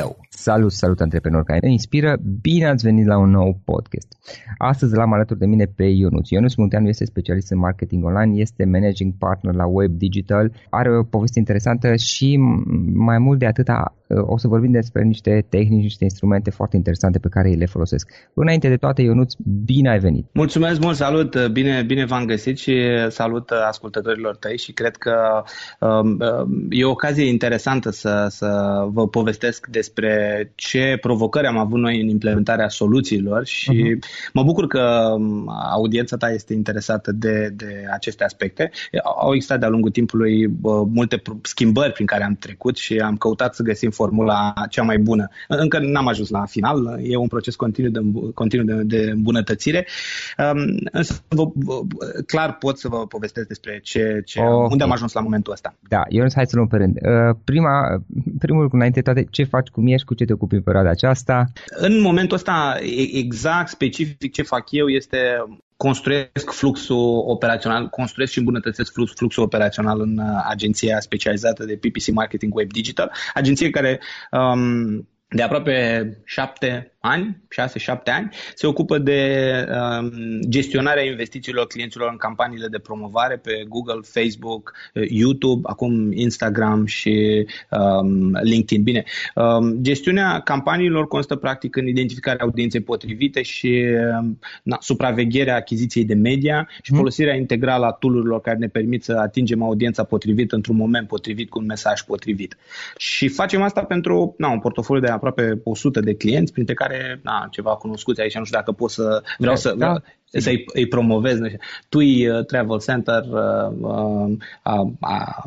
tău. Salut, salut antreprenori care ne inspiră, bine ați venit la un nou podcast. Astăzi l-am alături de mine pe Ionuț. Ionuț Munteanu este specialist în marketing online, este managing partner la Web Digital, are o poveste interesantă și mai mult de atâta o să vorbim despre niște tehnici, niște instrumente foarte interesante pe care le folosesc. Înainte de toate, Ionuț, bine ai venit! Mulțumesc mult, salut! Bine, bine v-am găsit și salut ascultătorilor tăi și cred că um, e o ocazie interesantă să, să vă povestesc despre ce provocări am avut noi în implementarea soluțiilor și uh-huh. mă bucur că um, audiența ta este interesată de, de aceste aspecte. Au existat de-a lungul timpului multe schimbări prin care am trecut și am căutat să găsim formula cea mai bună. Încă n-am ajuns la final, e un proces continuu de, continuu de, de îmbunătățire, um, însă vă, clar pot să vă povestesc despre ce, ce, okay. unde am ajuns la momentul ăsta. Da, eu hai să luăm pe rând. Uh, prima, primul lucru înainte toate, ce faci, cum ești, cu ce te ocupi în perioada aceasta? În momentul ăsta, exact, specific ce fac eu este construiesc fluxul operațional, construiesc și îmbunătățesc flux, fluxul operațional în agenția specializată de PPC Marketing Web Digital, agenție care um, de aproape șapte ani, 6-7 ani, se ocupă de um, gestionarea investițiilor clienților în campaniile de promovare pe Google, Facebook, uh, YouTube, acum Instagram și um, LinkedIn. Bine, um, gestiunea campaniilor constă practic în identificarea audienței potrivite și um, na, supravegherea achiziției de media și mhm. folosirea integrală a tool care ne permit să atingem audiența potrivită într-un moment potrivit cu un mesaj potrivit. Și facem asta pentru na, un portofoliu de aproape 100 de clienți, printre care na, ceva cunoscuți aici, nu știu dacă pot să, vreau să, da. să-i îi promovez. Nu știu. TUI uh, Travel Center, uh, uh, uh, uh,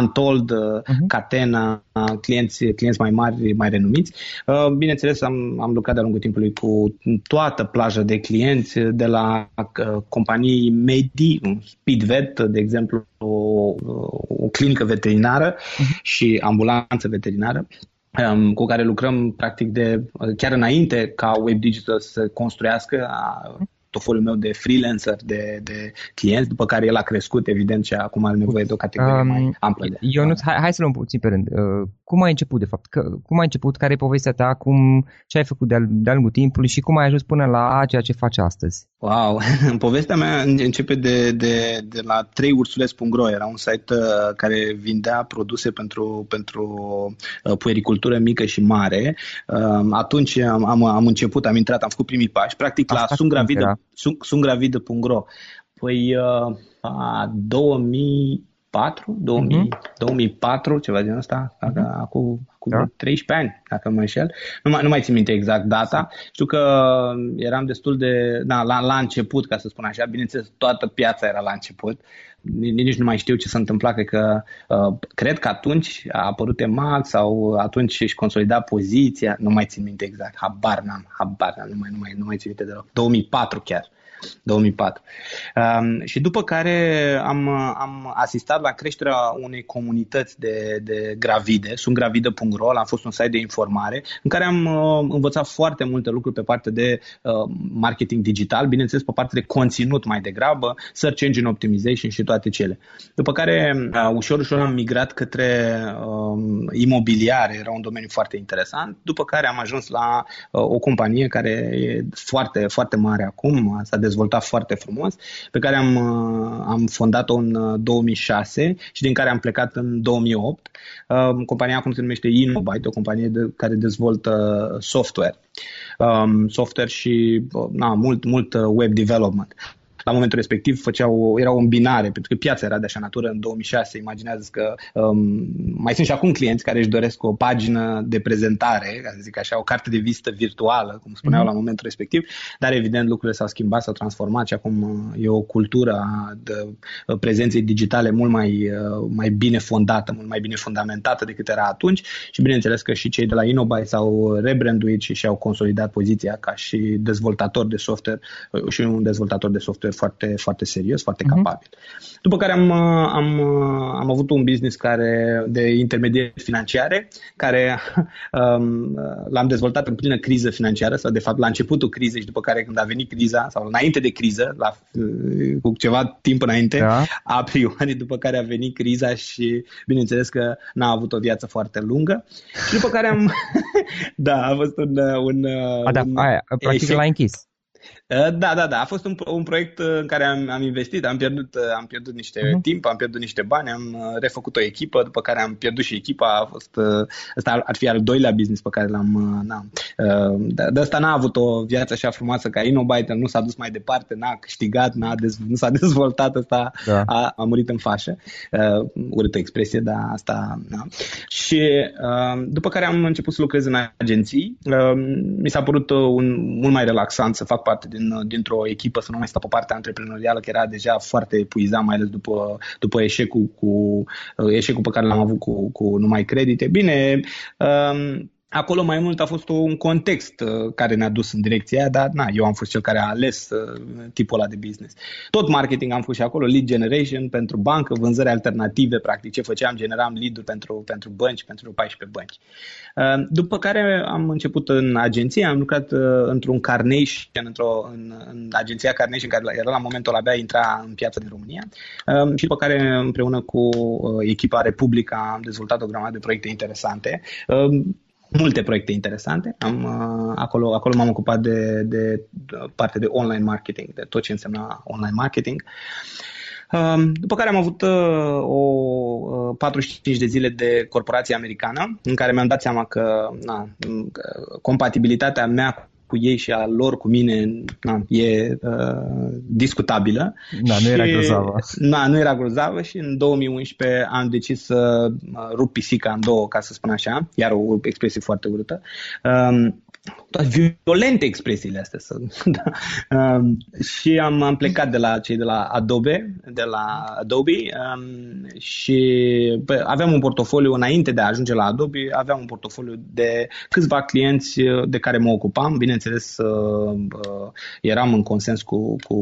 Untold, uh, uh-huh. Catena, uh, clienți, clienți mai mari, mai renumiți. Uh, bineînțeles, am, am lucrat de-a lungul timpului cu toată plaja de clienți, de la uh, companii medii, Speedvet, de exemplu, o, o clinică veterinară uh-huh. și ambulanță veterinară Um, cu care lucrăm practic de chiar înainte ca Web Digital să construiască portofoliul meu de freelancer, de, de clienți, după care el a crescut, evident, și acum are nevoie de o categorie um, mai amplă. De, eu nu, hai, hai să luăm puțin pe rând. Uh, cum ai început, de fapt? Că, cum ai început? Care e povestea ta? Cum, ce ai făcut de-a, de lungul timpului și cum ai ajuns până la ceea ce faci astăzi? Wow! Povestea mea începe de, de, de la 3 ursuleți.ro. Era un site uh, care vindea produse pentru, pentru uh, puericultură mică și mare. Uh, atunci am, am, început, am intrat, am făcut primii pași. Practic Asta la sungravidă, sungravidă.ro. Păi a, 2000 2004, 2000, uh-huh. 2004, ceva din asta, uh-huh. acum, acum da. 13 ani, dacă mă înșel. Nu mai, nu mai țin minte exact data. Știu că eram destul de, da, la, la început, ca să spun așa, bineînțeles, toată piața era la început. Nici nu mai știu ce s-a întâmplat, cred că, uh, cred că atunci a apărut EMAX sau atunci își consolida poziția, nu mai țin minte exact, habar n-am, habar n-am, nu mai, nu mai, nu mai țin minte deloc, 2004 chiar. 2004. Um, și după care am, am asistat la creșterea unei comunități de, de gravide, sunt gravidă.ro, a fost un site de informare în care am uh, învățat foarte multe lucruri pe partea de uh, marketing digital, bineînțeles pe partea de conținut mai degrabă, search engine optimization și toate cele. După care uh, ușor, ușor am migrat către uh, imobiliare, era un domeniu foarte interesant, după care am ajuns la uh, o companie care e foarte, foarte mare acum, s-a dezvoltat foarte frumos, pe care am, uh, am fondat-o în 2006 uh, și din care am plecat în 2008. Uh, compania acum se numește Innobyte, o companie de, care dezvoltă software. Um, software și na, mult, mult web development la momentul respectiv făceau, era o îmbinare, pentru că piața era de așa natură în 2006. Imaginează că um, mai sunt și acum clienți care își doresc o pagină de prezentare, ca să zic așa, o carte de vizită virtuală, cum spuneau mm-hmm. la momentul respectiv, dar evident lucrurile s-au schimbat, s-au transformat și acum uh, e o cultură de uh, prezenței digitale mult mai, uh, mai bine fondată, mult mai bine fundamentată decât era atunci și bineînțeles că și cei de la Inobai s-au rebranduit și și-au consolidat poziția ca și dezvoltator de software și un dezvoltator de software foarte, foarte serios, foarte uh-huh. capabil. După care am, am, am avut un business care de intermediari financiare, care um, l-am dezvoltat în plină criză financiară, sau de fapt la începutul crizei și după care când a venit criza, sau înainte de criză, la, cu ceva timp înainte, da. a priori, după care a venit criza și bineînțeles că n-a avut o viață foarte lungă. Și după care am... da, a fost un... un, a, da, un aia, practic l-a închis. Uh, da, da, da. A fost un, un proiect uh, în care am, am investit, am pierdut, uh, am pierdut niște uh-huh. timp, am pierdut niște bani, am refăcut o echipă, după care am pierdut și echipa. A fost, ăsta ar fi al doilea business pe care l-am... Na, de, de asta n-a avut o viață așa frumoasă ca Innobyte, nu s-a dus mai departe, n-a câștigat, n-a dez, nu s-a dezvoltat, asta da. a, a murit în fașă. Uh, urâtă expresie, dar asta... Na. Și uh, după care am început să lucrez în agenții, uh, mi s-a părut un, mult mai relaxant să fac parte din, dintr-o echipă, să nu mai stau pe partea antreprenorială, care era deja foarte epuizat, mai ales după, după eșecul, cu, eșecul pe care l-am avut cu, cu numai credite. Bine, um, Acolo mai mult a fost un context uh, care ne-a dus în direcția aia, dar na, eu am fost cel care a ales uh, tipul ăla de business. Tot marketing am fost și acolo, lead generation pentru bancă, vânzări alternative, practic ce făceam, generam lead-uri pentru, pentru bănci, pentru 14 bănci. Uh, după care am început în agenție, am lucrat într-un Carnation, într-o, în, în agenția Carnation, care era la momentul abia intra în piața din România și după care împreună cu echipa Republica am dezvoltat o grămadă de proiecte interesante multe proiecte interesante. Am, uh, acolo, acolo m-am ocupat de, de parte de online marketing, de tot ce însemna online marketing. Um, după care am avut uh, o 45 uh, de zile de corporație americană în care mi-am dat seama că na, compatibilitatea mea cu ei și a lor cu mine na, e uh, discutabilă. Da, nu era grozavă. Na, nu era grozavă și în 2011 am decis să rup pisica în două, ca să spun așa, iar o expresie foarte urâtă. Um, toate violente expresiile astea sunt. da. um, și am, am plecat de la cei de la Adobe, de la Adobe um, și bă, aveam un portofoliu înainte de a ajunge la Adobe, aveam un portofoliu de câțiva clienți uh, de care mă ocupam, bineînțeles uh, uh, eram în consens cu, cu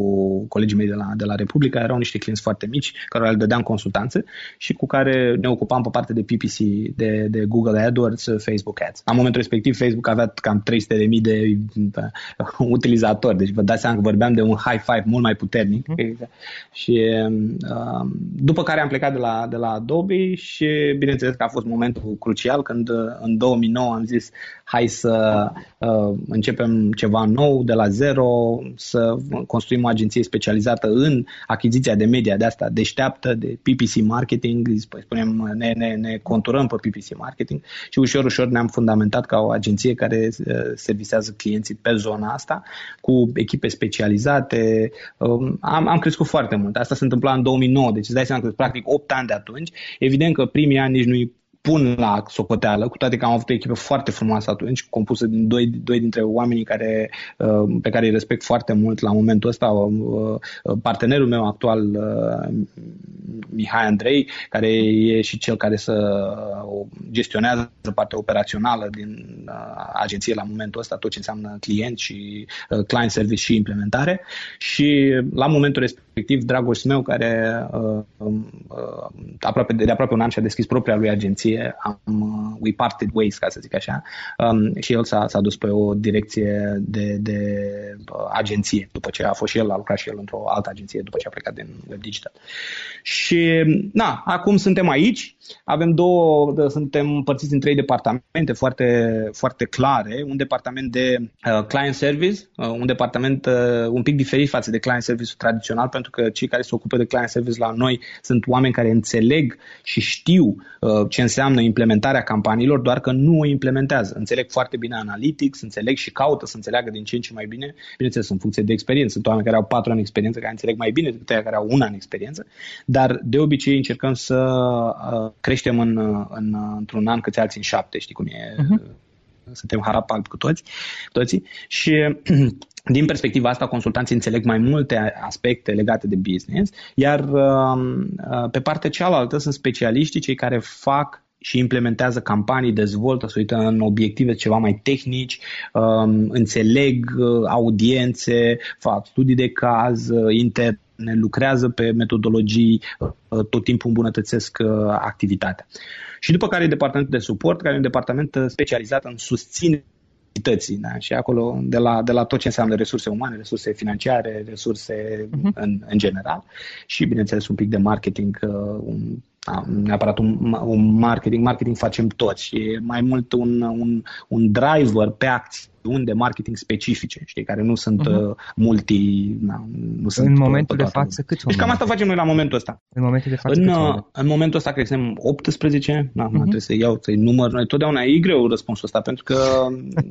colegii mei de la, de la Republica, erau niște clienți foarte mici care le dădeam consultanțe și cu care ne ocupam pe parte de PPC, de, de Google AdWords, Facebook Ads. la momentul respectiv Facebook avea cam 3 300.000 de uh, utilizatori. Deci vă dați seama că vorbeam de un high five mult mai puternic. Mm-hmm. Și um, după care am plecat de la, de la Adobe și bineînțeles că a fost momentul crucial când uh, în 2009 am zis hai să uh, începem ceva nou de la zero, să construim o agenție specializată în achiziția de media de asta deșteaptă, de PPC marketing, păi spunem, ne, ne, ne conturăm pe PPC marketing și ușor, ușor ne-am fundamentat ca o agenție care servisează clienții pe zona asta, cu echipe specializate. Um, am, am crescut foarte mult. Asta se întâmpla în 2009, deci îți dai seama că practic 8 ani de atunci. Evident că primii ani nici nu pun la socoteală, cu toate că am avut o echipă foarte frumoasă atunci, compusă din doi, doi dintre oamenii care, uh, pe care îi respect foarte mult la momentul ăsta. Uh, uh, partenerul meu actual, Mihai Andrei, care e și cel care să gestionează partea operațională din agenție la momentul ăsta, tot ce înseamnă client și client service și implementare. Și la momentul respectiv, Dragoș meu, care aproape de, de aproape un an și-a deschis propria lui agenție, direcție, am, uh, we parted ways, ca să zic așa, um, și el s-a, s-a dus pe o direcție de, de uh, agenție, după ce a fost și el, a lucrat și el într-o altă agenție, după ce a plecat din web digital. Și, na, acum suntem aici, avem două, suntem împărțiți în trei departamente foarte, foarte clare, un departament de uh, client service, uh, un departament uh, un pic diferit față de client service tradițional, pentru că cei care se ocupă de client service la noi sunt oameni care înțeleg și știu uh, ce înseamnă înseamnă implementarea campaniilor, doar că nu o implementează. Înțeleg foarte bine Analytics, înțeleg și caută să înțeleagă din ce în ce mai bine, bineînțeles, în funcție de experiență. Sunt oameni care au patru ani experiență, care înțeleg mai bine decât cei care au un an experiență, dar de obicei încercăm să uh, creștem în, în, într-un an câți alții în șapte, știi cum e? Uh-huh suntem harapalp cu toți, toții și din perspectiva asta, consultanții înțeleg mai multe aspecte legate de business, iar um, uh, pe partea cealaltă sunt specialiștii, cei care fac și implementează campanii, dezvoltă, se uită în obiective ceva mai tehnici, um, înțeleg uh, audiențe, fac studii de caz uh, interne, lucrează pe metodologii, tot timpul îmbunătățesc activitatea. Și după care e departamentul de suport, care e un departament specializat în susținere entității, da? și acolo de la, de la tot ce înseamnă resurse umane, resurse financiare, resurse uh-huh. în, în general și, bineînțeles, un pic de marketing, uh, un, neapărat un, un marketing, marketing facem toți, e mai mult un, un, un driver pe acții acțiuni de marketing specifice, știi, care nu sunt uh-huh. multi... Na, nu sunt în momentul de față cât Deci cam asta facem noi la momentul ăsta. În momentul de față în, uh, în momentul ăsta cred că suntem 18, na, uh-huh. trebuie să iau, să-i număr, noi totdeauna e greu răspunsul ăsta, pentru că,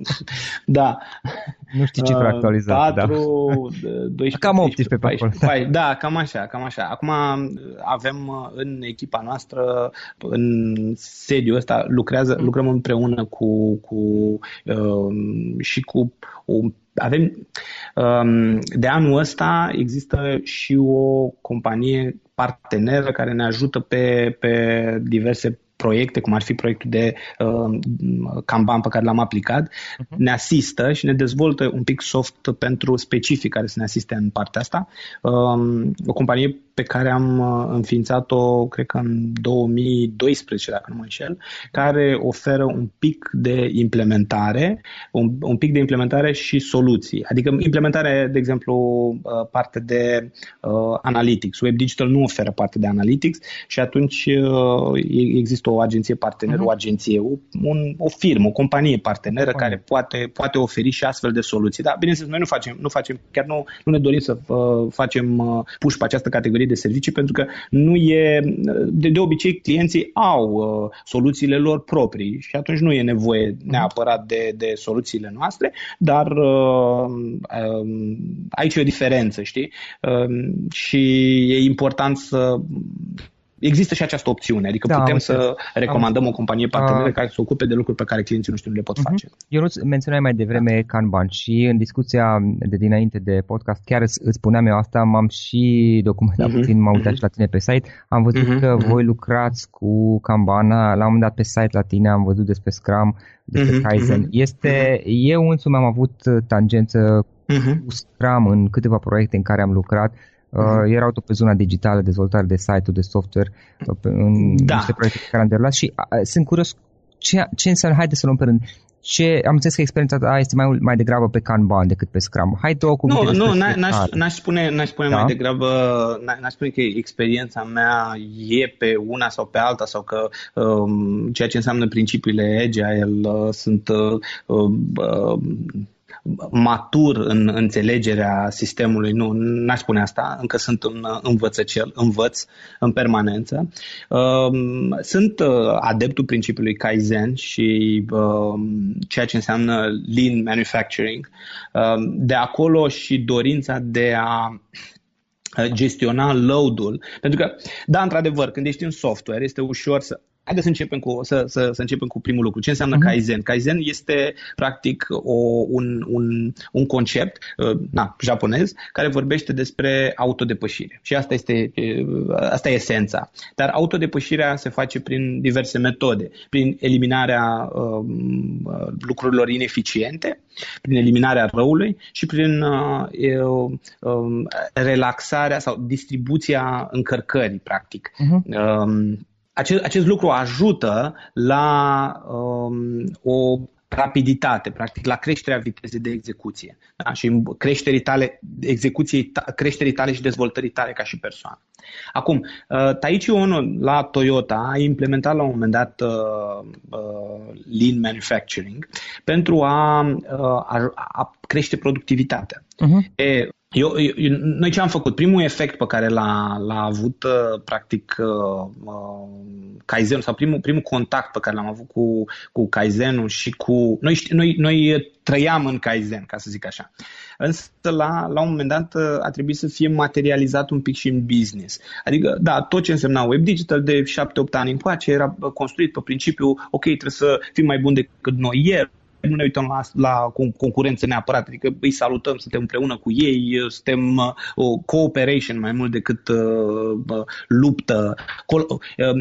da. Nu știi cifra uh, actualizată, 4, da. 12, cam 18 pe acolo. Da. da, cam așa, cam așa. Acum avem uh, în echipa noastră, în sediul ăsta, lucrează, lucrăm împreună cu, cu uh, și cu o avem um, de anul ăsta există și o companie parteneră care ne ajută pe, pe diverse proiecte, cum ar fi proiectul de uh, Kanban pe care l-am aplicat, uh-huh. ne asistă și ne dezvoltă un pic soft pentru specific care să ne asiste în partea asta. Uh, o companie pe care am uh, înființat-o, cred că în 2012, dacă nu mă înșel, care oferă un pic de implementare, un, un pic de implementare și soluții. Adică implementare, de exemplu, uh, parte de uh, analytics. Web Digital nu oferă parte de analytics și atunci uh, există o agenție partener, uh-huh. o agenție, un, o firmă, o companie parteneră uh-huh. care poate, poate oferi și astfel de soluții. Dar, bineînțeles, noi nu facem, nu facem chiar nu, nu ne dorim să uh, facem uh, push pe această categorie categorii de servicii pentru că nu e, de, de obicei clienții au uh, soluțiile lor proprii și atunci nu e nevoie neapărat de, de soluțiile noastre, dar uh, uh, aici e o diferență, știi? Uh, și e important să există și această opțiune, adică da, putem să recomandăm o companie parteneră care să se ocupe de lucruri pe care clienții noștri nu le pot uh-huh. face. Eu nu menționai mai devreme da. Kanban și în discuția de dinainte de podcast chiar îți, îți spuneam eu asta, m-am și documentat uh-huh. puțin, m-am uitat uh-huh. și la tine pe site, am văzut uh-huh. că uh-huh. voi lucrați cu Kanban, la un moment dat pe site la tine am văzut despre Scrum, despre uh-huh. Kaizen. Este, uh-huh. eu însumi am avut tangență uh-huh. cu Scrum în câteva proiecte în care am lucrat Uh, erau tot pe zona digitală, dezvoltare de site-uri, de software, uh, în da. niște proiecte pe care am derulat și uh, sunt curios ce, ce înseamnă, haide să luăm pe rând, ce, am înțeles că experiența ta este mai, mai degrabă pe Kanban decât pe Scrum. Hai două cuvinte Nu, nu n-aș, n-aș spune, n-aș spune da? mai degrabă, n-aș spune că experiența mea e pe una sau pe alta sau că um, ceea ce înseamnă principiile Agile uh, sunt uh, uh, matur în înțelegerea sistemului. Nu, n-aș spune asta, încă sunt un învățăcel, învăț în permanență. Um, sunt uh, adeptul principiului Kaizen și um, ceea ce înseamnă Lean Manufacturing. Um, de acolo și dorința de a gestiona load-ul. Pentru că, da, într-adevăr, când ești în software, este ușor să Haideți să începem cu, să, să, să începem cu primul lucru. Ce înseamnă uh-huh. Kaizen? Kaizen este practic o, un, un, un concept uh, na, japonez care vorbește despre autodepășire. Și asta este, uh, asta e esența. Dar autodepășirea se face prin diverse metode. Prin eliminarea um, uh, lucrurilor ineficiente, prin eliminarea răului și prin uh, uh, relaxarea sau distribuția încărcării, practic. Uh-huh. Uh, acest, acest lucru ajută la um, o rapiditate, practic, la creșterea vitezei de execuție da? și creșterii tale, execuției, creșterii tale și dezvoltării tale ca și persoană. Acum, uh, Taichi Ono la Toyota a implementat la un moment dat uh, uh, Lean Manufacturing pentru a, uh, a, a crește productivitatea. Uh-huh. E, eu, eu, noi ce am făcut? Primul efect pe care l-a, l-a avut, uh, practic, uh, uh, Kaizen sau primul, primul contact pe care l-am avut cu, cu Kaizenul și cu... Noi, noi, noi trăiam în Kaizen, ca să zic așa. Însă, la, la un moment dat, uh, a trebuit să fie materializat un pic și în business. Adică, da, tot ce însemna web digital de 7-8 ani încoace era construit pe principiu, ok, trebuie să fim mai buni decât noi ieri, nu ne uităm la, la concurență neapărat, adică îi salutăm, suntem împreună cu ei, suntem uh, o cooperation mai mult decât uh, luptă. Col- uh,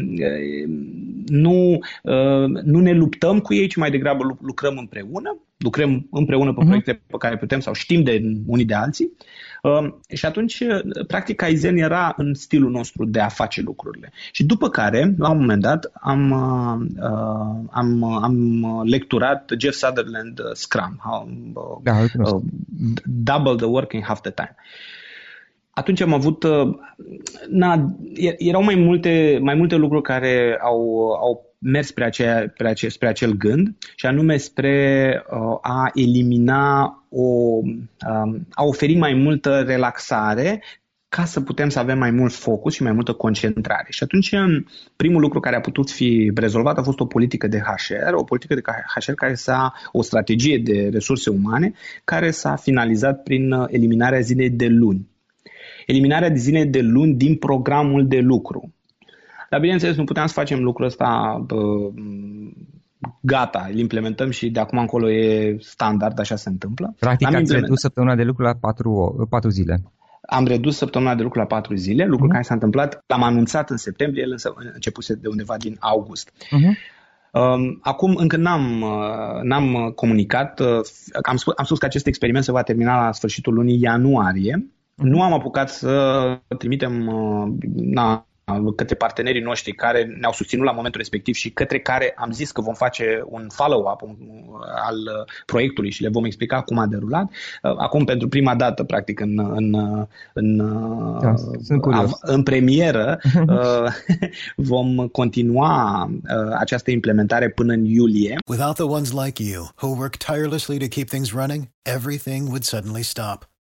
nu, uh, nu ne luptăm cu ei, ci mai degrabă lucrăm împreună, lucrăm împreună pe uh-huh. proiecte pe care putem sau știm de unii de alții. Uh, și atunci, uh, practic, Kaizen era în stilul nostru de a face lucrurile. Și după care, la un moment dat, am, uh, uh am, am lecturat Jeff Sutherland uh, Scrum, uh, da, uh, Double the work in half the time. Atunci am avut, na, erau mai multe, mai multe lucruri care au, au mers spre, aceea, spre, ace, spre acel gând și anume spre uh, a elimina o, uh, a oferi mai multă relaxare ca să putem să avem mai mult focus și mai multă concentrare. Și atunci primul lucru care a putut fi rezolvat a fost o politică de HR, o politică de HR care s-a, o strategie de resurse umane care s-a finalizat prin uh, eliminarea zilei de luni. Eliminarea de zilei de luni din programul de lucru. Dar bineînțeles, nu puteam să facem lucrul ăsta bă, gata, îl implementăm și de acum încolo e standard, așa se întâmplă. Practic ați implement... redus săptămâna de lucru la 4, 4 zile. am redus săptămâna de lucru la patru zile, lucru uh-huh. care s-a întâmplat, l-am anunțat în septembrie, el însă începuse de undeva din august. Uh-huh. Acum încă n-am, uh, n-am comunicat, uh, am spus, am spus că acest experiment se va termina la sfârșitul lunii ianuarie. Nu am apucat să trimitem na, către partenerii noștri care ne-au susținut la momentul respectiv și către care am zis că vom face un follow-up al proiectului și le vom explica cum a derulat. Acum, pentru prima dată, practic, în, în, în, da, în premieră, vom continua această implementare până în iulie. Without the ones like you, who work tirelessly to keep things running, everything would suddenly stop.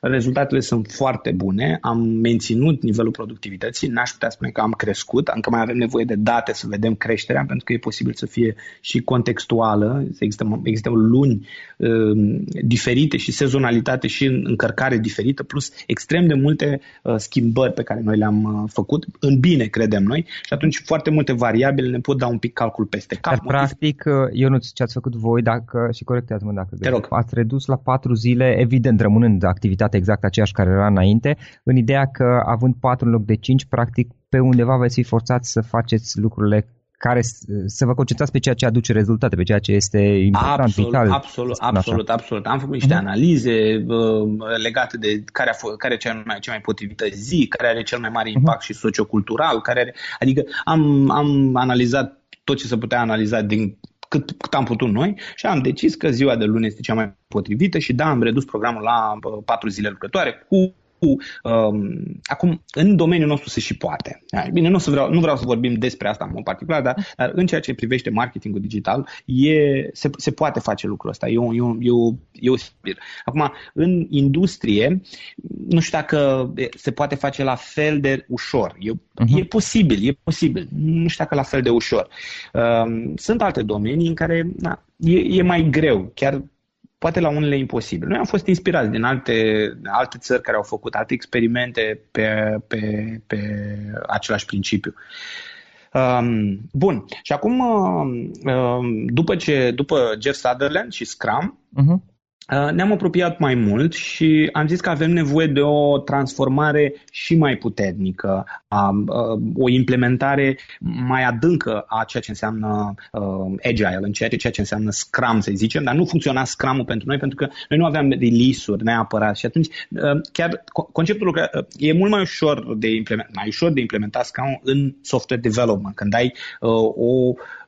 Rezultatele sunt foarte bune, am menținut nivelul productivității, n-aș putea spune că am crescut, încă mai avem nevoie de date să vedem creșterea, pentru că e posibil să fie și contextuală, există, există luni uh, diferite și sezonalitate și încărcare diferită, plus extrem de multe uh, schimbări pe care noi le-am uh, făcut, în bine credem noi, și atunci foarte multe variabile ne pot da un pic calcul peste cap. Dar practic, uh, eu nu ce ați făcut voi, dacă, și corectează-mă dacă Te rog. ați redus la patru zile, evident rămânând activitatea calitate exact aceeași care era înainte, în ideea că având 4 în loc de 5, practic pe undeva veți fi forțați să faceți lucrurile care să vă concentrați pe ceea ce aduce rezultate, pe ceea ce este important, absolut, vital. Absolut, absolut, așa. absolut. Am făcut niște uh-huh. analize uh, legate de care, a f- care e cea mai, cea mai potrivită zi, care are cel mai mare mhm. impact uh-huh. și sociocultural, care are, adică am, am analizat tot ce se putea analiza din cât, cât am putut noi și am decis că ziua de luni este cea mai potrivită și da, am redus programul la patru zile lucrătoare cu um, acum, în domeniul nostru se și poate. Bine, nu, să vreau, nu vreau să vorbim despre asta în mod particular, dar, dar în ceea ce privește marketingul digital, e, se, se poate face lucrul ăsta. E, un, e, un, e, o, e o spir. Acum, în industrie, nu știu dacă se poate face la fel de ușor. E, uh-huh. e posibil, e posibil. Nu știu dacă la fel de ușor. Um, sunt alte domenii în care na, e, e mai greu. Chiar poate la unele imposibil. Noi am fost inspirați din alte, alte țări care au făcut alte experimente pe, pe, pe același principiu. Um, bun, și acum, um, după, ce, după Jeff Sutherland și Scrum, uh-huh. Uh, ne-am apropiat mai mult și am zis că avem nevoie de o transformare și mai puternică, o implementare mai adâncă a ceea ce înseamnă uh, agile, în ceea ce, ceea ce înseamnă Scrum, să zicem, dar nu funcționa Scrum-ul pentru noi, pentru că noi nu aveam release-uri neapărat și atunci uh, chiar conceptul că e mult mai ușor de implementat, mai ușor de implementat Scrum în software development, când ai o Mm,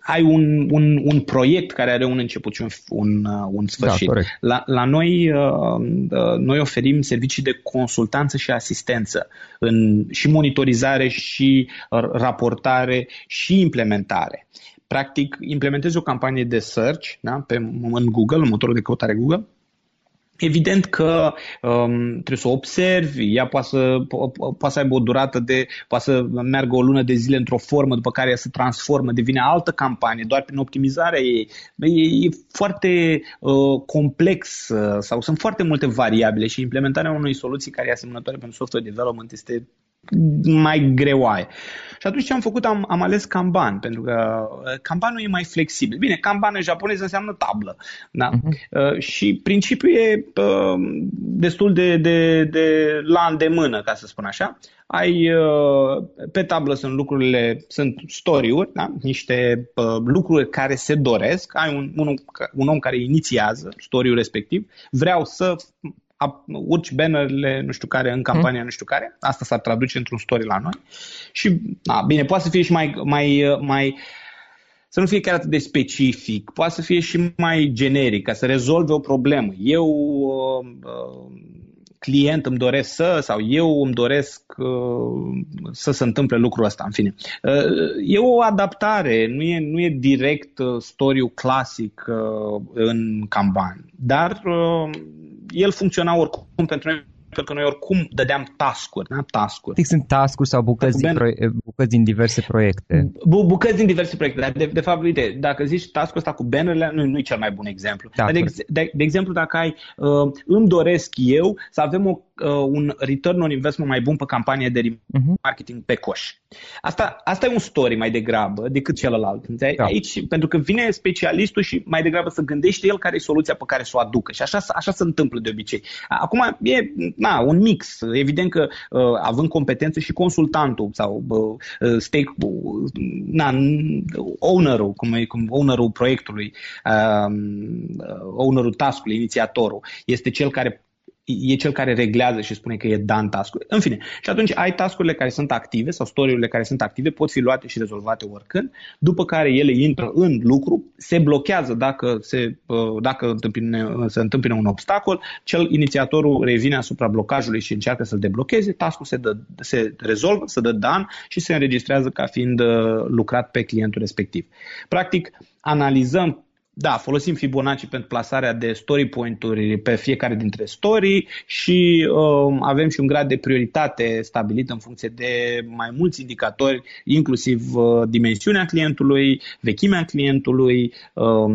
ai un, un, un proiect care are un început și un, un, uh, un sfârșit. Da, la, la noi, uh, uh, noi oferim servicii de consultanță și asistență în și monitorizare și raportare și implementare. Practic, implementezi o campanie de search da, pe, în Google, în motorul de căutare Google, Evident că um, trebuie să o observi, ea poate să, po- poate să aibă o durată de, poate să meargă o lună de zile într-o formă, după care ea se transformă, devine altă campanie, doar prin optimizarea ei. E, e foarte uh, complex uh, sau sunt foarte multe variabile și implementarea unei soluții care e asemănătoare pentru software development este mai greoaie. Și atunci ce am făcut? Am, am ales Kanban, pentru că uh, Kanbanul e mai flexibil. Bine, Kanban în japonez înseamnă tablă. Da? Uh-huh. Uh, și principiul e uh, destul de, de, de la îndemână, ca să spun așa. Ai, uh, pe tablă sunt lucrurile, sunt story-uri, da? niște uh, lucruri care se doresc. Ai un, un, un om care inițiază story-ul respectiv. Vreau să urci bannerele nu știu care în campania mm. nu știu care. Asta s-ar traduce într-un story la noi. Și, na, bine, poate să fie și mai, mai, mai să nu fie chiar atât de specific, poate să fie și mai generic, ca să rezolve o problemă. Eu uh, uh, client îmi doresc să, sau eu îmi doresc uh, să se întâmple lucrul ăsta, în fine. Uh, e o adaptare, nu e, nu e direct uh, story clasic uh, în Kanban, dar uh, el funcționa oricum pentru noi pentru că noi oricum dădeam task-uri, da? task-uri. Sunt task-uri sau bucăți, din, proie- bucăți din diverse proiecte. Bu- bucăți din diverse proiecte, dar de, de fapt, uite, dacă zici task-ul ăsta cu bannerele, nu, nu e cel mai bun exemplu. Da, dar de, de, de exemplu, dacă ai, uh, îmi doresc eu să avem o uh, un return on investment mai bun pe campanie de uh-huh. marketing pe coș. Asta, asta e un story mai degrabă decât celălalt. Da. Aici, pentru că vine specialistul și mai degrabă să gândește el care e soluția pe care să o aducă. Și așa, așa se întâmplă de obicei. Acum e na, un mix. Evident că uh, având competențe și consultantul sau uh, stake, uh, na, ownerul, cum e, cum ownerul proiectului, uh, ownerul task-ului, inițiatorul, este cel care e cel care reglează și spune că e done task În fine, și atunci ai tascurile care sunt active sau storiurile care sunt active, pot fi luate și rezolvate oricând, după care ele intră în lucru, se blochează dacă se, uh, dacă întâmpine, se întâmpine un obstacol, cel inițiatorul revine asupra blocajului și încearcă să-l deblocheze, taskul se, dă, se rezolvă, se dă done și se înregistrează ca fiind uh, lucrat pe clientul respectiv. Practic, analizăm da, folosim Fibonacci pentru plasarea de story point-uri pe fiecare dintre story și uh, avem și un grad de prioritate stabilit în funcție de mai mulți indicatori, inclusiv uh, dimensiunea clientului, vechimea clientului, um,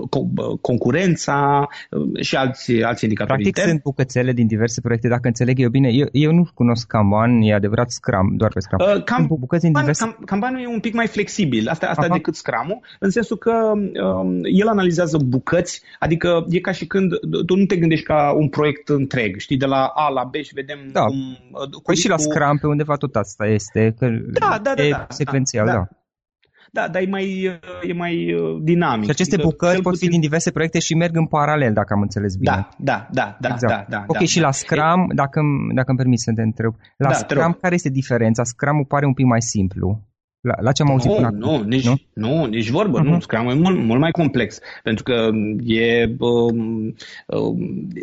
uh, concurența uh, și alți, alți indicatori. Practic interni. sunt bucățele din diverse proiecte, dacă înțeleg eu bine. Eu, eu nu cunosc Kanban, e adevărat Scrum, doar pe Scrum. Uh, cam, bucăți din diverse... Cam, Kanban e un pic mai flexibil, asta, asta decât Scrum-ul, în sensul că Um, el analizează bucăți, adică e ca și când tu nu te gândești ca un proiect întreg, știi, de la A la B și vedem da. cum... Uh, păi și la Scrum pe undeva tot asta este, că da, da, da, e da, secvențial, da. da. Da, dar e mai, e mai uh, dinamic. Și aceste adică, bucăți pot puțin... fi din diverse proiecte și merg în paralel, dacă am înțeles bine. Da, da, da, da. Exact. da, da ok, da, și da. la Scrum, dacă, dacă îmi permis să te întreb, la da, Scrum care este diferența? Scrum pare un pic mai simplu. La, la ce am auzit nu, până nu, acum? Nici, nu, nu, nici vorbă, uh-huh. nu. Scrum e mult, mult mai complex, pentru că e, uh, uh,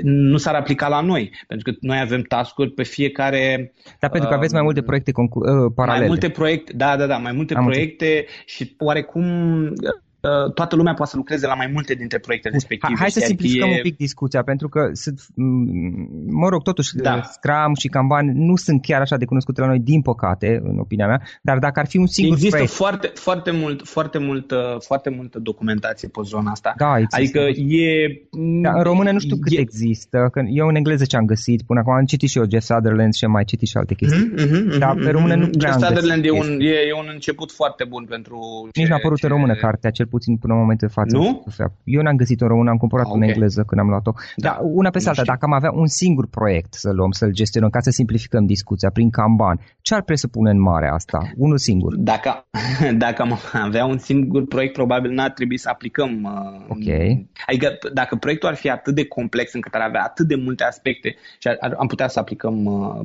nu s-ar aplica la noi, pentru că noi avem task-uri pe fiecare... Dar pentru că aveți mai multe proiecte concu- uh, paralele. Mai multe proiecte, da, da, da, mai multe am proiecte înțeleg. și oarecum Uh, toată lumea poate să lucreze la mai multe dintre proiectele respective. Hai să simplificăm e... un pic discuția, pentru că sunt, mă rog, totuși da. Scrum și Kanban nu sunt chiar așa de cunoscute la noi, din păcate, în opinia mea, dar dacă ar fi un singur Există proiect... foarte, foarte, mult, foarte, multă, foarte multă documentație pe zona asta. Da, există. Adică e... Da, în română nu știu cât e... există, că eu în engleză ce am găsit, până acum am citit și eu Jeff Sutherland și am mai citit și alte chestii. Mm-hmm, mm-hmm, dar pe română nu Jeff Sutherland e un, e, e un început foarte bun pentru... Nici n-a apărut ce... în română cartea, cel puțin până în momentul de față. Nu? Eu n-am găsit-o în română, am cumpărat okay. în engleză când am luat-o. Da. Dar una pe alta, dacă am avea un singur proiect să luăm, să-l gestionăm, ca să simplificăm discuția prin Kanban, ce ar presupune în mare asta? Unul singur. Dacă, dacă am avea un singur proiect, probabil n-ar trebui să aplicăm. Uh, ok. Adică dacă proiectul ar fi atât de complex încât ar avea atât de multe aspecte și ar, ar, am putea să aplicăm uh,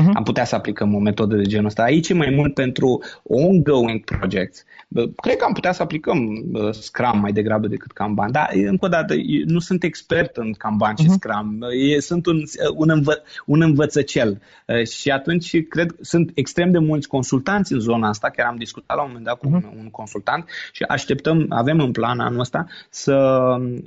uh-huh. am putea să aplicăm o metodă de genul ăsta. Aici e mai mult pentru ongoing projects. Cred că am putea să aplicăm Scrum mai degrabă decât Kanban. Dar, încă o dată, nu sunt expert în Kanban uh-huh. și mhm. Scrum. E, sunt un, un, învă, un învățăcel. Și atunci, cred, sunt extrem de mulți consultanți în zona asta. Chiar am discutat la un moment dat cu uh-huh. un, un consultant și așteptăm, avem în plan anul ăsta să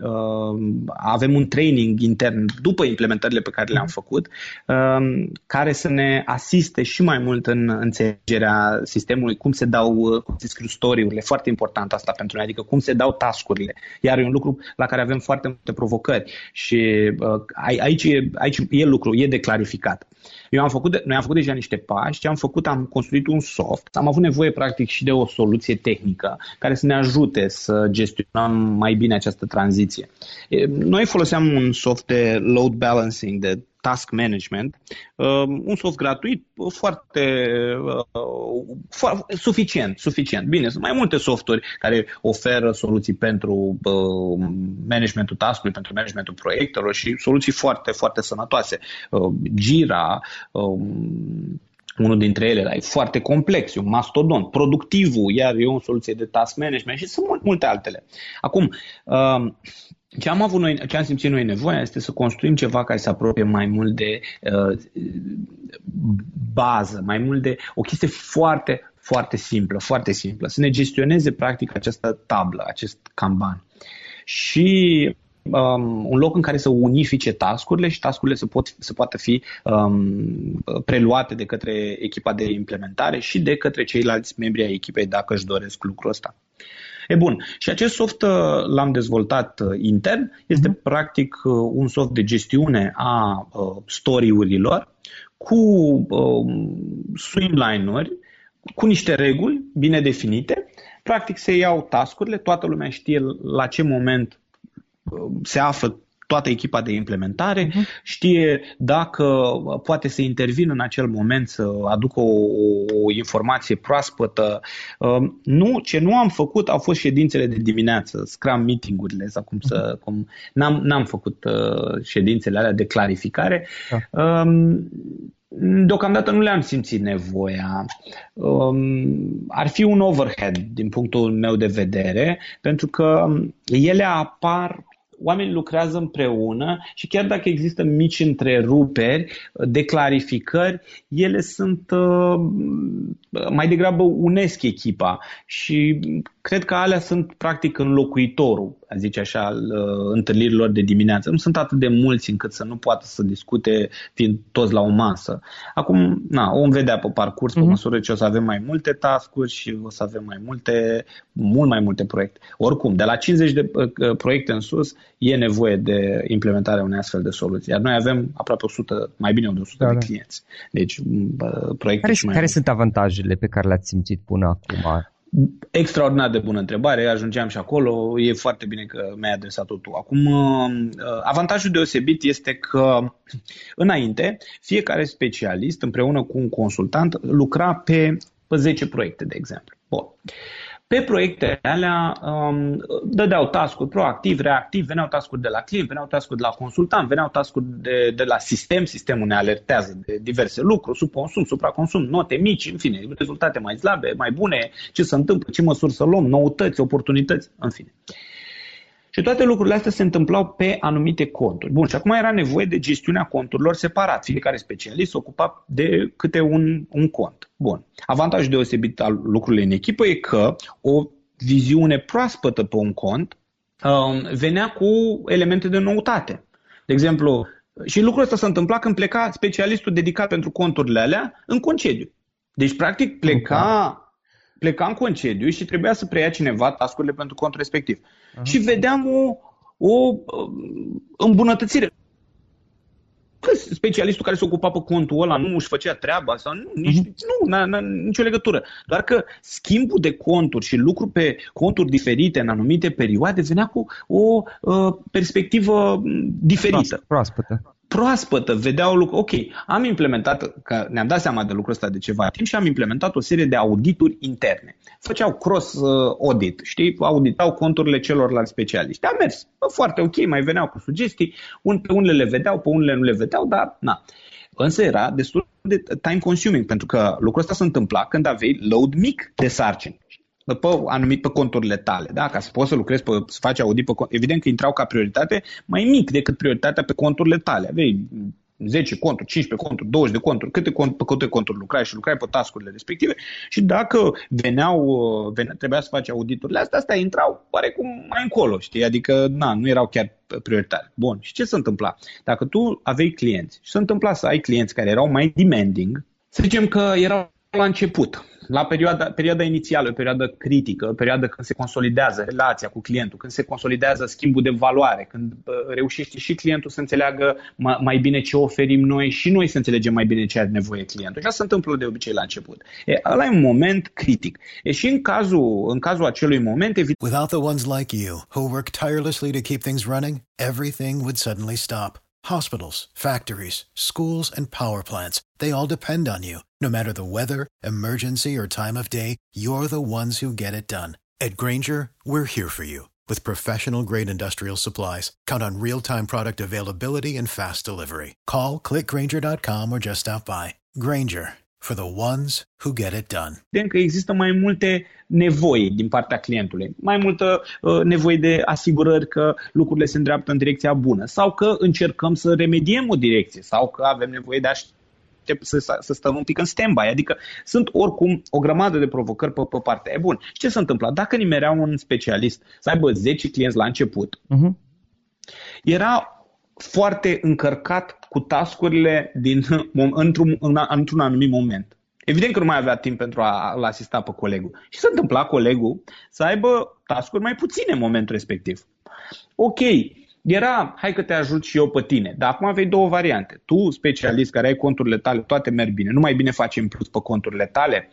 uh, avem un training intern după implementările pe care le-am mhm. făcut, uh, care să ne asiste și mai mult în înțelegerea sistemului, cum se dau, cum se scriu story-urile. Foarte important asta pentru noi, adică cum se dau tascurile. Iar e un lucru la care avem foarte multe provocări și uh, aici, e, aici e lucru, e de clarificat. Eu am făcut, noi am făcut deja niște pași, ce am făcut, am construit un soft, am avut nevoie practic și de o soluție tehnică care să ne ajute să gestionăm mai bine această tranziție. Noi foloseam un soft de load balancing, de task management, um, un soft gratuit foarte, uh, foarte suficient, suficient. Bine, sunt mai multe softuri care oferă soluții pentru uh, managementul task-ului, pentru managementul proiectelor și soluții foarte, foarte sănătoase. Uh, Gira, um, unul dintre ele, dar e foarte complex, e un mastodon. Productivul, iar e o soluție de task management și sunt multe altele. Acum, um, ce am avut noi, ce am simțit noi nevoia este să construim ceva care să apropie mai mult de uh, bază, mai mult de o chestie foarte, foarte simplă, foarte simplă. Să ne gestioneze practic această tablă, acest Kanban. Și um, un loc în care să unifice tascurile și tascurile să, pot, să poată fi um, preluate de către echipa de implementare și de către ceilalți membri ai echipei dacă își doresc lucrul ăsta. E bun. Și acest soft uh, l-am dezvoltat uh, intern. Este uh-huh. practic uh, un soft de gestiune a uh, story-urilor cu uh, swimline-uri, cu niște reguli bine definite. Practic se iau tascurile, toată lumea știe la ce moment se află toată echipa de implementare, uh-huh. știe dacă poate să intervină în acel moment să aducă o, o informație proaspătă. Um, nu, ce nu am făcut au fost ședințele de dimineață, Scrum meeting-urile, sau cum să, uh-huh. cum, n-am, n-am făcut uh, ședințele alea de clarificare. Uh. Deocamdată nu le-am simțit nevoia. Um, ar fi un overhead din punctul meu de vedere, pentru că ele apar oamenii lucrează împreună și chiar dacă există mici întreruperi de clarificări, ele sunt uh, mai degrabă unesc echipa și cred că alea sunt practic înlocuitorul, a zice așa, al uh, întâlnirilor de dimineață. Nu sunt atât de mulți încât să nu poată să discute fiind toți la o masă. Acum, na, o vom vedea pe parcurs, pe uh-huh. măsură ce o să avem mai multe task-uri și o să avem mai multe, mult mai multe proiecte. Oricum, de la 50 de uh, proiecte în sus, e nevoie de implementarea unei astfel de soluții. Iar noi avem aproape 100, mai bine de 100 da, de da. clienți. Deci, uh, proiecte care, și mai care sunt avantajele pe care le-ați simțit până acum? Extraordinar de bună întrebare, ajungeam și acolo, e foarte bine că mi-ai adresat-o tu. Acum, uh, avantajul deosebit este că înainte, fiecare specialist împreună cu un consultant lucra pe, pe 10 proiecte, de exemplu. Bun. Pe proiectele alea um, dădeau tascuri proactiv, reactiv, veneau tascuri de la client, veneau tascuri de la consultant, veneau tascuri de, de la sistem, sistemul ne alertează de diverse lucruri, subconsum, supraconsum, note mici, în fine, rezultate mai slabe, mai bune, ce se întâmplă, ce măsuri să luăm, noutăți, oportunități, în fine. Și toate lucrurile astea se întâmplau pe anumite conturi. Bun, și acum era nevoie de gestiunea conturilor separat. Fiecare specialist se ocupa de câte un, un cont. Bun. Avantajul deosebit al lucrurilor în echipă e că o viziune proaspătă pe un cont um, venea cu elemente de noutate. De exemplu, și lucrul ăsta se întâmpla când pleca specialistul dedicat pentru conturile alea în concediu. Deci, practic, pleca pleca în concediu și trebuia să preia cineva tascurile pentru contul respectiv. Uh-huh. Și vedeam o, o um, îmbunătățire. Că specialistul care se ocupa pe contul ăla nu își făcea treaba sau nu, nici, uh-huh. nu n-a, n-a nicio legătură. Doar că schimbul de conturi și lucru pe conturi diferite în anumite perioade venea cu o uh, perspectivă diferită. Proaspătă proaspătă, vedeau lucru. Ok, am implementat, că ne-am dat seama de lucrul ăsta de ceva timp și am implementat o serie de audituri interne. Făceau cross-audit, uh, știi, auditau conturile celorlalți specialiști. A mers foarte ok, mai veneau cu sugestii, un, pe unele le vedeau, pe unele nu le vedeau, dar na. Însă era destul de time consuming, pentru că lucrul ăsta se întâmpla când aveai load mic de sarcini pe anumit pe conturile tale, da? ca să poți să lucrezi, pe, să faci audit pe Evident că intrau ca prioritate mai mic decât prioritatea pe conturile tale. Aveai 10 conturi, 15 conturi, 20 de conturi, câte, cont, pe câte conturi lucrai și lucrai pe tascurile respective și dacă veneau, vene, trebuia să faci auditurile astea, astea intrau oarecum mai încolo, știi? Adică, na, nu erau chiar prioritare. Bun, și ce se întâmpla? Dacă tu aveai clienți și se întâmpla să ai clienți care erau mai demanding, să zicem că erau la început, la perioada, perioada inițială, o perioadă critică, o perioadă când se consolidează relația cu clientul, când se consolidează schimbul de valoare, când uh, reușește și clientul să înțeleagă mai, mai bine ce oferim noi și noi să înțelegem mai bine ce are nevoie clientul. Așa se întâmplă de obicei la început. E, ăla e un moment critic. E și în cazul, în cazul acelui moment... Evident... Without the ones like you, who work tirelessly to keep things running, everything would suddenly stop. Hospitals, factories, schools, and power plants, they all depend on you. No matter the weather, emergency, or time of day, you're the ones who get it done. At Granger, we're here for you with professional grade industrial supplies. Count on real time product availability and fast delivery. Call clickgranger.com or just stop by. Granger for the ones who get it done. Evident că există mai multe nevoi din partea clientului, mai multă uh, nevoie de asigurări că lucrurile se îndreaptă în direcția bună sau că încercăm să remediem o direcție sau că avem nevoie de a să, să stăm un pic în stand-by. Adică sunt oricum o grămadă de provocări pe, pe partea e bun. Și ce se întâmplă? Dacă nimerea un specialist să aibă 10 clienți la început, uh-huh. era foarte încărcat cu tascurile din, într-un, într-un anumit moment. Evident că nu mai avea timp pentru a-l asista pe colegul. Și se întâmpla colegul să aibă tascuri mai puține în momentul respectiv. Ok, era, hai că te ajut și eu pe tine, dar acum aveai două variante. Tu, specialist care ai conturile tale, toate merg bine, nu mai bine faci în plus pe conturile tale,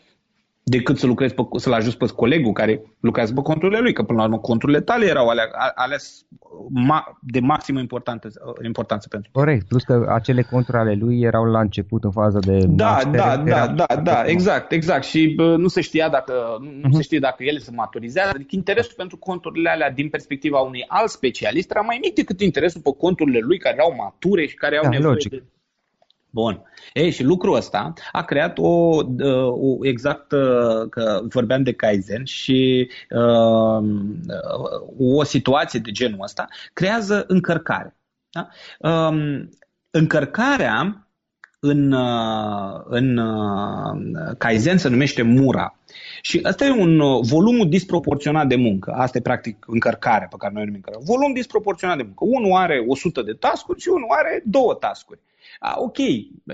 decât să lucrezi pe, să-l ajuți pe colegul care lucrează pe conturile lui, că până la urmă conturile tale erau alea, ales ma, de maximă importanță, importanță pentru Corect, plus că acele conturi ale lui erau la început în fază de Da, da, da, da, da, exact, exact și bă, nu se știa dacă nu uh-huh. se știe dacă ele se maturizează, adică interesul pentru conturile alea din perspectiva unui alt specialist era mai mic decât interesul pe conturile lui care erau mature și care au da, nevoie logic. de Bun. Ei, și lucrul ăsta a creat o, o exact că vorbeam de Kaizen și uh, o situație de genul ăsta creează încărcare. Da? Um, încărcarea în, în Kaizen se numește Mura. Și asta e un volum disproporționat de muncă. Asta e practic încărcarea pe care noi o numim Volum disproporționat de muncă. Unul are 100 de tascuri și unul are două tascuri. A, ok,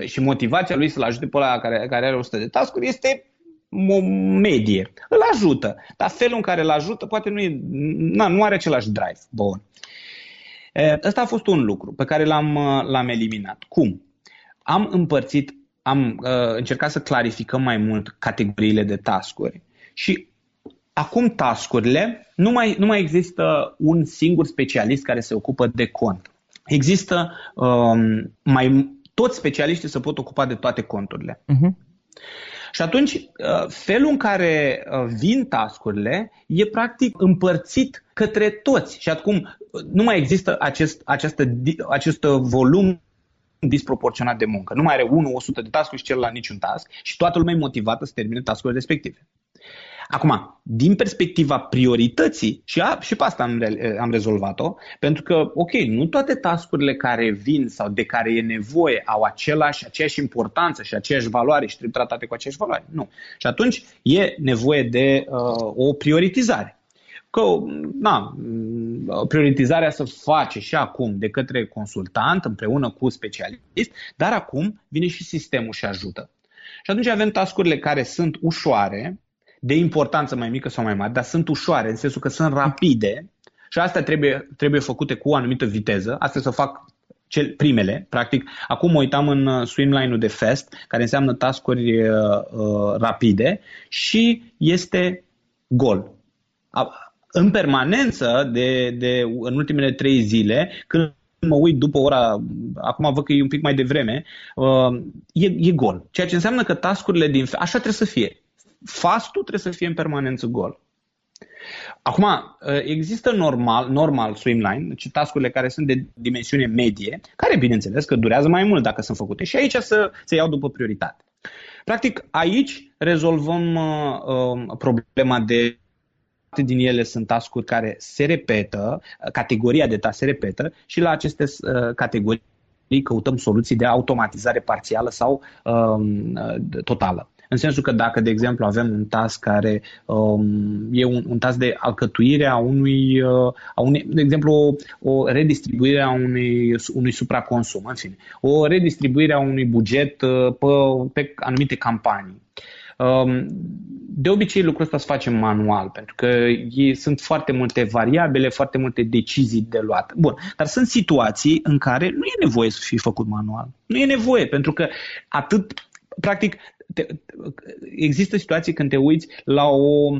și motivația lui să-l ajute pe ăla care, care are 100 de tascuri este o medie. Îl ajută, dar felul în care îl ajută poate nu, e, na, nu are același drive. Bun. Ăsta a fost un lucru pe care l-am, l-am eliminat. Cum? Am împărțit, am uh, încercat să clarificăm mai mult categoriile de tascuri și acum tascurile, nu mai, nu mai există un singur specialist care se ocupă de cont există um, mai toți specialiștii se pot ocupa de toate conturile. Uh-huh. Și atunci, uh, felul în care uh, vin tascurile e practic împărțit către toți. Și acum uh, nu mai există acest, această, acest volum disproporționat de muncă. Nu mai are unul 100 de tascuri și celălalt niciun task și toată lumea e motivată să termine tascurile respective. Acum, din perspectiva priorității, și, a, și pe asta am, re, am rezolvat-o, pentru că, ok, nu toate tascurile care vin sau de care e nevoie au același, aceeași importanță și aceeași valoare și trebuie tratate cu aceeași valoare. Nu. Și atunci e nevoie de uh, o prioritizare. Că, na, prioritizarea se face și acum de către consultant împreună cu specialist, dar acum vine și sistemul și ajută. Și atunci avem tascurile care sunt ușoare, de importanță mai mică sau mai mare, dar sunt ușoare, în sensul că sunt rapide și astea trebuie, trebuie făcute cu o anumită viteză. Astea să fac cel, primele, practic. Acum mă uitam în uh, swimline-ul de FEST, care înseamnă tascuri uh, uh, rapide și este gol. În permanență, de, de, în ultimele trei zile, când mă uit după ora, acum văd că e un pic mai devreme, uh, e, e gol. Ceea ce înseamnă că tascurile din... Așa trebuie să fie fastul trebuie să fie în permanență gol. Acum, uh, există normal, normal swimline, deci tascurile care sunt de dimensiune medie, care bineînțeles că durează mai mult dacă sunt făcute și aici să se iau după prioritate. Practic, aici rezolvăm uh, uh, problema de din ele sunt tascuri care se repetă, categoria de task se repetă și la aceste uh, categorii căutăm soluții de automatizare parțială sau um, totală. În sensul că dacă, de exemplu, avem un task care um, e un, un task de alcătuire a unui, uh, a unei, de exemplu, o, o redistribuire a unui, unui supraconsum, în fine, o redistribuire a unui buget uh, pe, pe anumite campanii. Um, de obicei lucrul ăsta se face manual, pentru că e, sunt foarte multe variabile, foarte multe decizii de luat. Bun, dar sunt situații în care nu e nevoie să fie făcut manual. Nu e nevoie, pentru că atât, practic, te, există situații când te uiți la, o,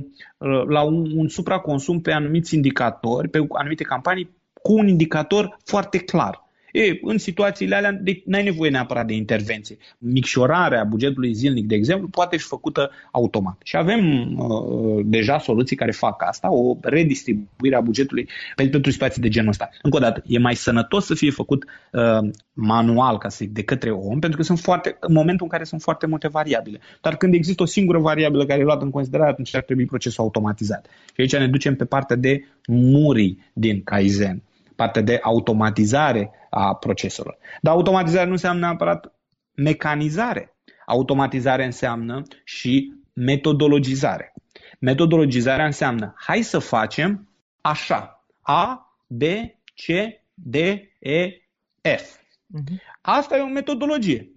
la un, un supraconsum pe anumiți indicatori, pe anumite campanii, cu un indicator foarte clar. E, în situațiile alea nu ai nevoie neapărat de intervenție. Micșorarea bugetului zilnic, de exemplu, poate fi făcută automat. Și avem uh, deja soluții care fac asta, o redistribuire a bugetului pentru situații de genul ăsta. Încă o dată, e mai sănătos să fie făcut uh, manual, ca să zic, de către om, pentru că sunt foarte, în momentul în care sunt foarte multe variabile. Dar când există o singură variabilă care e luată în considerare, atunci ar trebui procesul automatizat. Și aici ne ducem pe partea de murii din Kaizen, partea de automatizare a proceselor. Dar automatizare nu înseamnă neapărat mecanizare. Automatizare înseamnă și metodologizare. Metodologizarea înseamnă hai să facem așa. A, B, C, D, E, F. Uh-huh. Asta e o metodologie.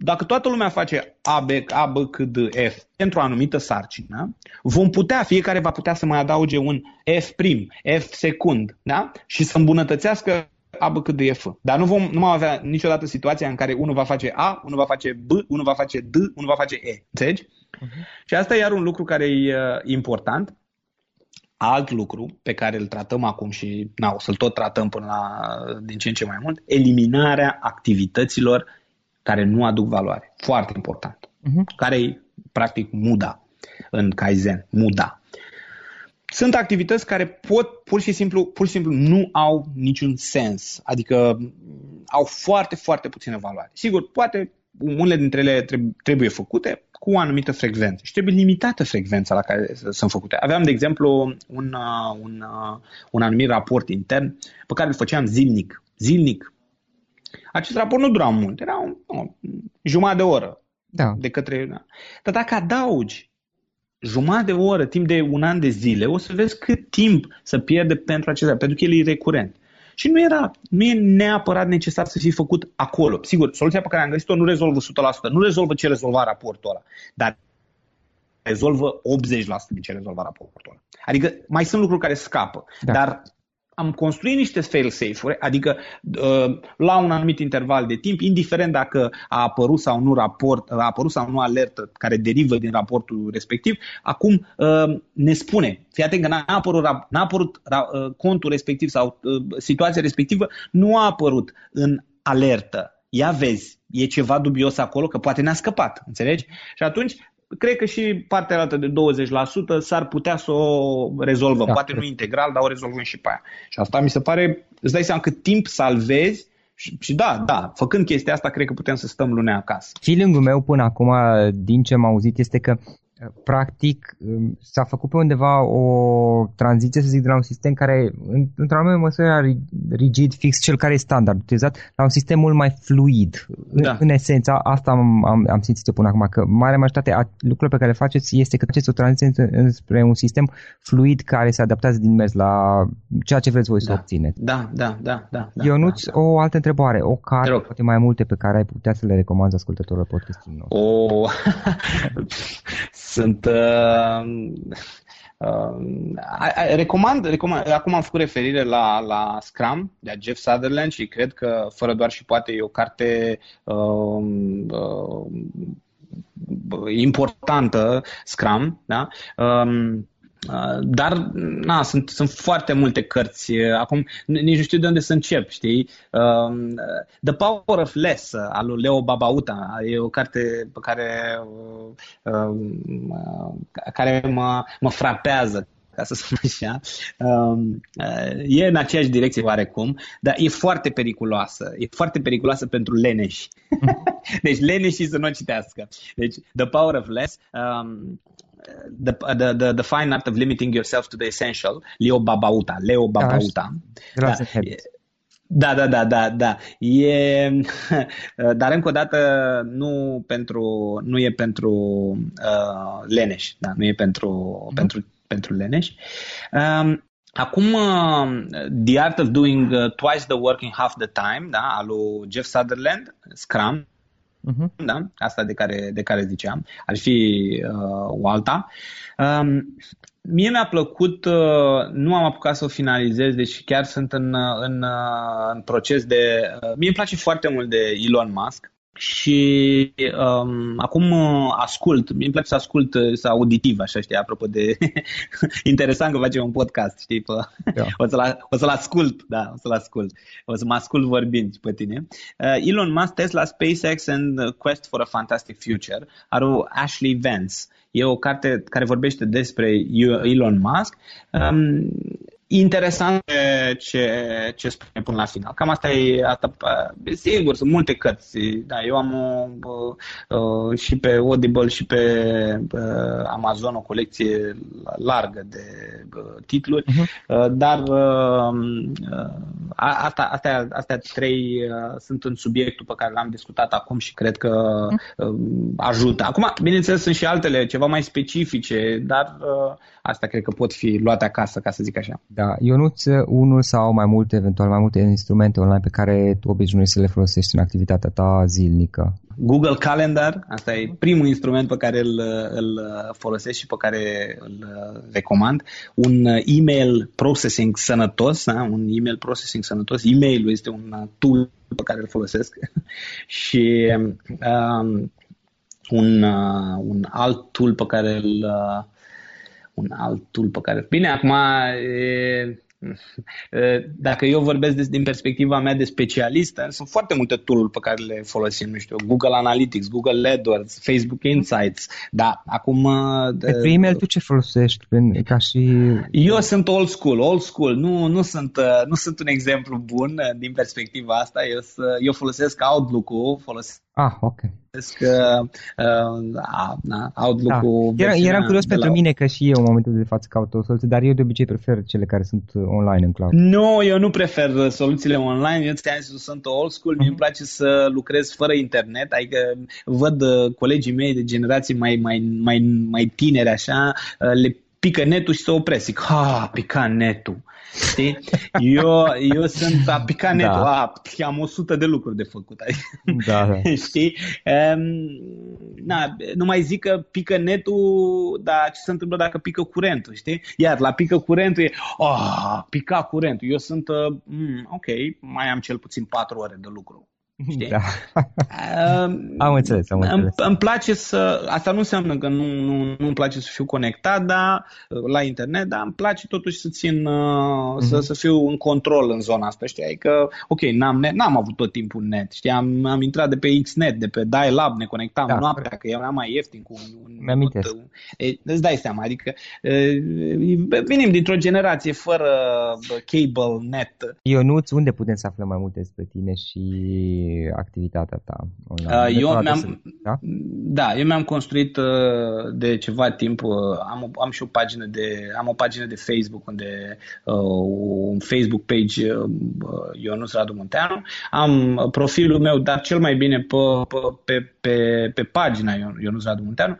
Dacă toată lumea face A, B, A, B, C, D, F pentru o anumită sarcină, vom putea, fiecare va putea să mai adauge un F prim, F secund, da? Și să îmbunătățească A, B, C, D, F. Dar nu vom nu vom avea niciodată situația în care unul va face A, unul va face B, unul va face D, unul va face E. Înțelegi? Uh-huh. Și asta e iar un lucru care e uh, important. Alt lucru pe care îl tratăm acum și na, o să-l tot tratăm până la din ce în ce mai mult, eliminarea activităților care nu aduc valoare. Foarte important. Uh-huh. Care e practic muda în Kaizen. Muda. Sunt activități care pot pur și simplu, pur și simplu nu au niciun sens. Adică au foarte, foarte puțină valoare. Sigur, poate unele dintre ele trebuie făcute cu o anumită frecvență și trebuie limitată frecvența la care sunt făcute. Aveam, de exemplu, un, uh, un, uh, un anumit raport intern pe care îl făceam zilnic. Zilnic. Acest raport nu dura mult, era un, o, jumătate de oră da. de către... Da. Dar dacă adaugi jumătate de oră, timp de un an de zile, o să vezi cât timp să pierde pentru acesta, pentru că el e recurent. Și nu era, nu e neapărat necesar să fie făcut acolo. Sigur, soluția pe care am găsit-o nu rezolvă 100%, nu rezolvă ce rezolva raportul ăla, dar rezolvă 80% din ce rezolva raportul ăla. Adică mai sunt lucruri care scapă, da. dar am construit niște fail-safe-uri, adică uh, la un anumit interval de timp, indiferent dacă a apărut sau nu raport, a apărut sau nu alertă care derivă din raportul respectiv, acum uh, ne spune, fii atent că n-a apărut, n-a apărut uh, contul respectiv sau situația respectivă, nu a apărut în alertă. Ia vezi, e ceva dubios acolo, că poate ne-a scăpat, înțelegi? Și atunci cred că și partea altă de 20% s-ar putea să o rezolvăm. Da, Poate cred. nu integral, dar o rezolvăm și pe aia. Și asta mi se pare, îți dai seama cât timp salvezi și, și da, da, făcând chestia asta, cred că putem să stăm lunea acasă. Feeling-ul meu până acum, din ce am auzit, este că practic s-a făcut pe undeva o tranziție, să zic, de la un sistem care, într-o anumită măsură, era rigid, fix, cel care e standard utilizat, la un sistem mult mai fluid. Da. În, în esență, asta am, am, am simțit eu până acum, că mare majoritate a lucrurilor pe care le faceți este că faceți o tranziție spre un sistem fluid care se adaptează din mers la ceea ce vreți voi da. să obțineți. Da, da, da. da, da nu da, da. o altă întrebare, o carte, poate mai multe pe care ai putea să le recomanzi ascultătorilor podcastului nostru. O... Sunt uh, uh, recomand, recomand, acum am făcut referire la, la Scrum de Jeff Sutherland și cred că fără doar și poate e o carte uh, uh, importantă, Scrum, da? Uh, Uh, dar, na, sunt, sunt foarte multe cărți. Uh, acum, nici nu știu de unde să încep, știi? Um, The Power of Less, uh, al lui Leo Babauta, e o carte pe care, um, care mă, mă frapează ca să spun așa, um, e în aceeași direcție oarecum, dar e foarte periculoasă. E foarte periculoasă pentru leneși. deci leneșii să nu o citească. Deci The Power of Less um, the, the, the, the Fine Art of Limiting Yourself to the Essential, Leo Babauta. Leo da, Babauta. Da, da, da, da, da, da. E, dar încă o dată nu, pentru, nu e pentru uh, leneș, da, nu e pentru, mm-hmm. pentru, pentru leneș. Um, Acum, uh, The Art of Doing uh, Twice the Work in Half the Time, da, al lui Jeff Sutherland, Scrum, uh-huh. da? asta de care, de care ziceam, ar fi uh, o alta. Um, mie mi-a plăcut, uh, nu am apucat să o finalizez, deci chiar sunt în, în, uh, în proces de... Uh, mie îmi place foarte mult de Elon Musk și um, acum uh, ascult, mi place să ascult uh, să auditiv, așa știi, apropo de interesant că facem un podcast, știi, pe... da. o, să-l, o să-l ascult, da, o să-l ascult, o să mă ascult vorbind pe tine. Uh, Elon Musk, Tesla, SpaceX and Quest for a Fantastic Future are o Ashley Vance. E o carte care vorbește despre Elon Musk. Um, interesant ce, ce spune până la final. Cam asta e, asta, sigur, sunt multe cărți. Da, eu am o, uh, și pe Audible și pe uh, Amazon o colecție largă de uh, titluri, uh-huh. dar uh, asta, astea, astea trei uh, sunt în subiectul pe care l-am discutat acum și cred că uh, ajută. Acum, bineînțeles, sunt și altele ceva mai specifice, dar uh, asta cred că pot fi luate acasă, ca să zic așa. Da, Ionuț, unul sau mai multe, eventual mai multe instrumente online pe care tu obișnuiești să le folosești în activitatea ta zilnică? Google Calendar, asta e primul instrument pe care îl, îl folosesc și pe care îl recomand. Un email processing sănătos, da? un email processing sănătos. Email-ul este un tool pe care îl folosesc și um, un, uh, un alt tool pe care îl uh, un alt tool pe care... Bine, acum e, dacă eu vorbesc din perspectiva mea de specialist, sunt foarte multe tool pe care le folosim, nu știu, Google Analytics, Google AdWords, Facebook Insights, da, acum... Pentru email tu ce folosești ca și... Eu sunt old school, old school, nu, nu, sunt, nu sunt un exemplu bun din perspectiva asta, eu, eu folosesc Outlook-ul, folosesc Ah, ok. Că, uh, Outlook-ul... Da. Era, eram curios pentru la... mine că și eu în momentul de față caut o soluție, dar eu de obicei prefer cele care sunt online în cloud. Nu, eu nu prefer soluțiile online, eu ți-am zis, sunt old school, uh-huh. mie îmi mhm. place să lucrez fără internet, adică văd uh, colegii mei de generații mai, mai, mai, mai tineri așa, uh, le pică netul și se opresc. Zic, ha, pica netul. Știi? Eu, eu sunt a picat netul, da. a, am 100 de lucruri de făcut. Da, da. Știi? Um, na, nu mai zic că pică netul, dar ce se întâmplă dacă pică curentul, știi? Iar la pică curentul e, oh, pica curentul. Eu sunt, uh, mm, ok, mai am cel puțin 4 ore de lucru. Știi? Da. Uh, am înțeles, am înțeles. Îmi, îmi place să... Asta nu înseamnă că nu, nu, nu îmi place să fiu conectat da, la internet, dar îmi place totuși să țin, uh, mm-hmm. să, să fiu în control în zona asta, știi? Adică, ok, n-am, net, n-am avut tot timpul net, știi? Am, am intrat de pe Xnet, de pe Dial-Up, ne conectam da, noaptea, corect. că era mai ieftin cu un... Mi-am e, îți dai seama, adică e, venim dintr-o generație fără cable net. Ionuț, unde putem să aflăm mai multe despre tine și activitatea ta online? Uh, eu mi-am, da? da, eu mi-am construit uh, de ceva timp, uh, am, am și o pagină de, am o pagină de Facebook unde un Facebook page Ionuț Radu Munteanu, am profilul meu, dar cel mai bine pe, pe, pe, pe pagina Ionuț Radu Munteanu,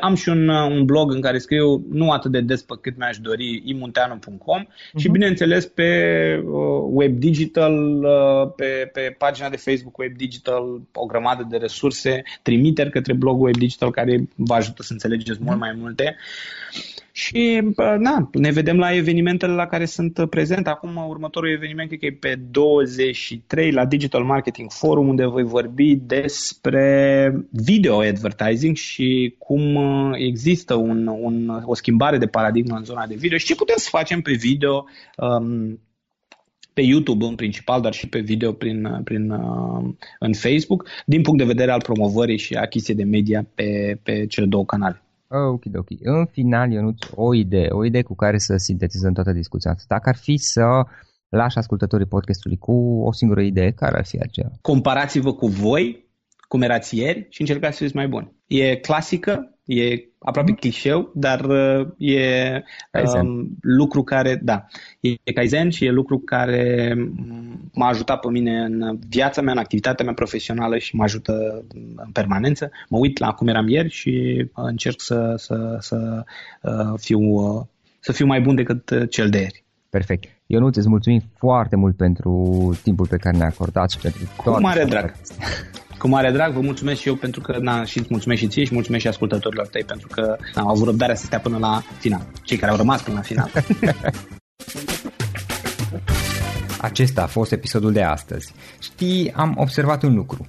am și un, un blog în care scriu nu atât de des pe cât mi-aș dori, imunteanu.com uh-huh. și mhm. bineînțeles pe web digital, pe, pe pagina de Facebook Web Digital o grămadă de resurse, trimiteri către blogul Web Digital care vă ajută să înțelegeți mult mai multe. Și, na, ne vedem la evenimentele la care sunt prezent. Acum, următorul eveniment, cred că e pe 23 la Digital Marketing Forum, unde voi vorbi despre video advertising și cum există un, un, o schimbare de paradigmă în zona de video și ce putem să facem pe video um, pe YouTube în principal, dar și pe video prin, prin, uh, în Facebook, din punct de vedere al promovării și achiziției de media pe, pe cele două canale. Ok, ok. În final, eu nu o idee, o idee cu care să sintetizăm toată discuția asta. Dacă ar fi să lași ascultătorii podcastului cu o singură idee, care ar fi aceea? Comparați-vă cu voi, cum erați ieri și încercați să fiți mai buni. E clasică, E aproape mm clișeu, dar uh, e um, lucru care, da, e Kaizen și e lucru care m-a ajutat pe mine în viața mea, în activitatea mea profesională și mă ajută în permanență. Mă uit la cum eram ieri și încerc să, să, să, uh, fiu, uh, să fiu mai bun decât cel de ieri. Perfect. Eu nu îți mulțumim foarte mult pentru timpul pe care ne-ai acordat și pentru Cu mare drag. Cu mare drag, vă mulțumesc și eu pentru că, na, și mulțumesc și ție și mulțumesc și ascultătorilor tăi pentru că na, au avut răbdarea să stea până la final. Cei care au rămas până la final. Acesta a fost episodul de astăzi. Știi, am observat un lucru.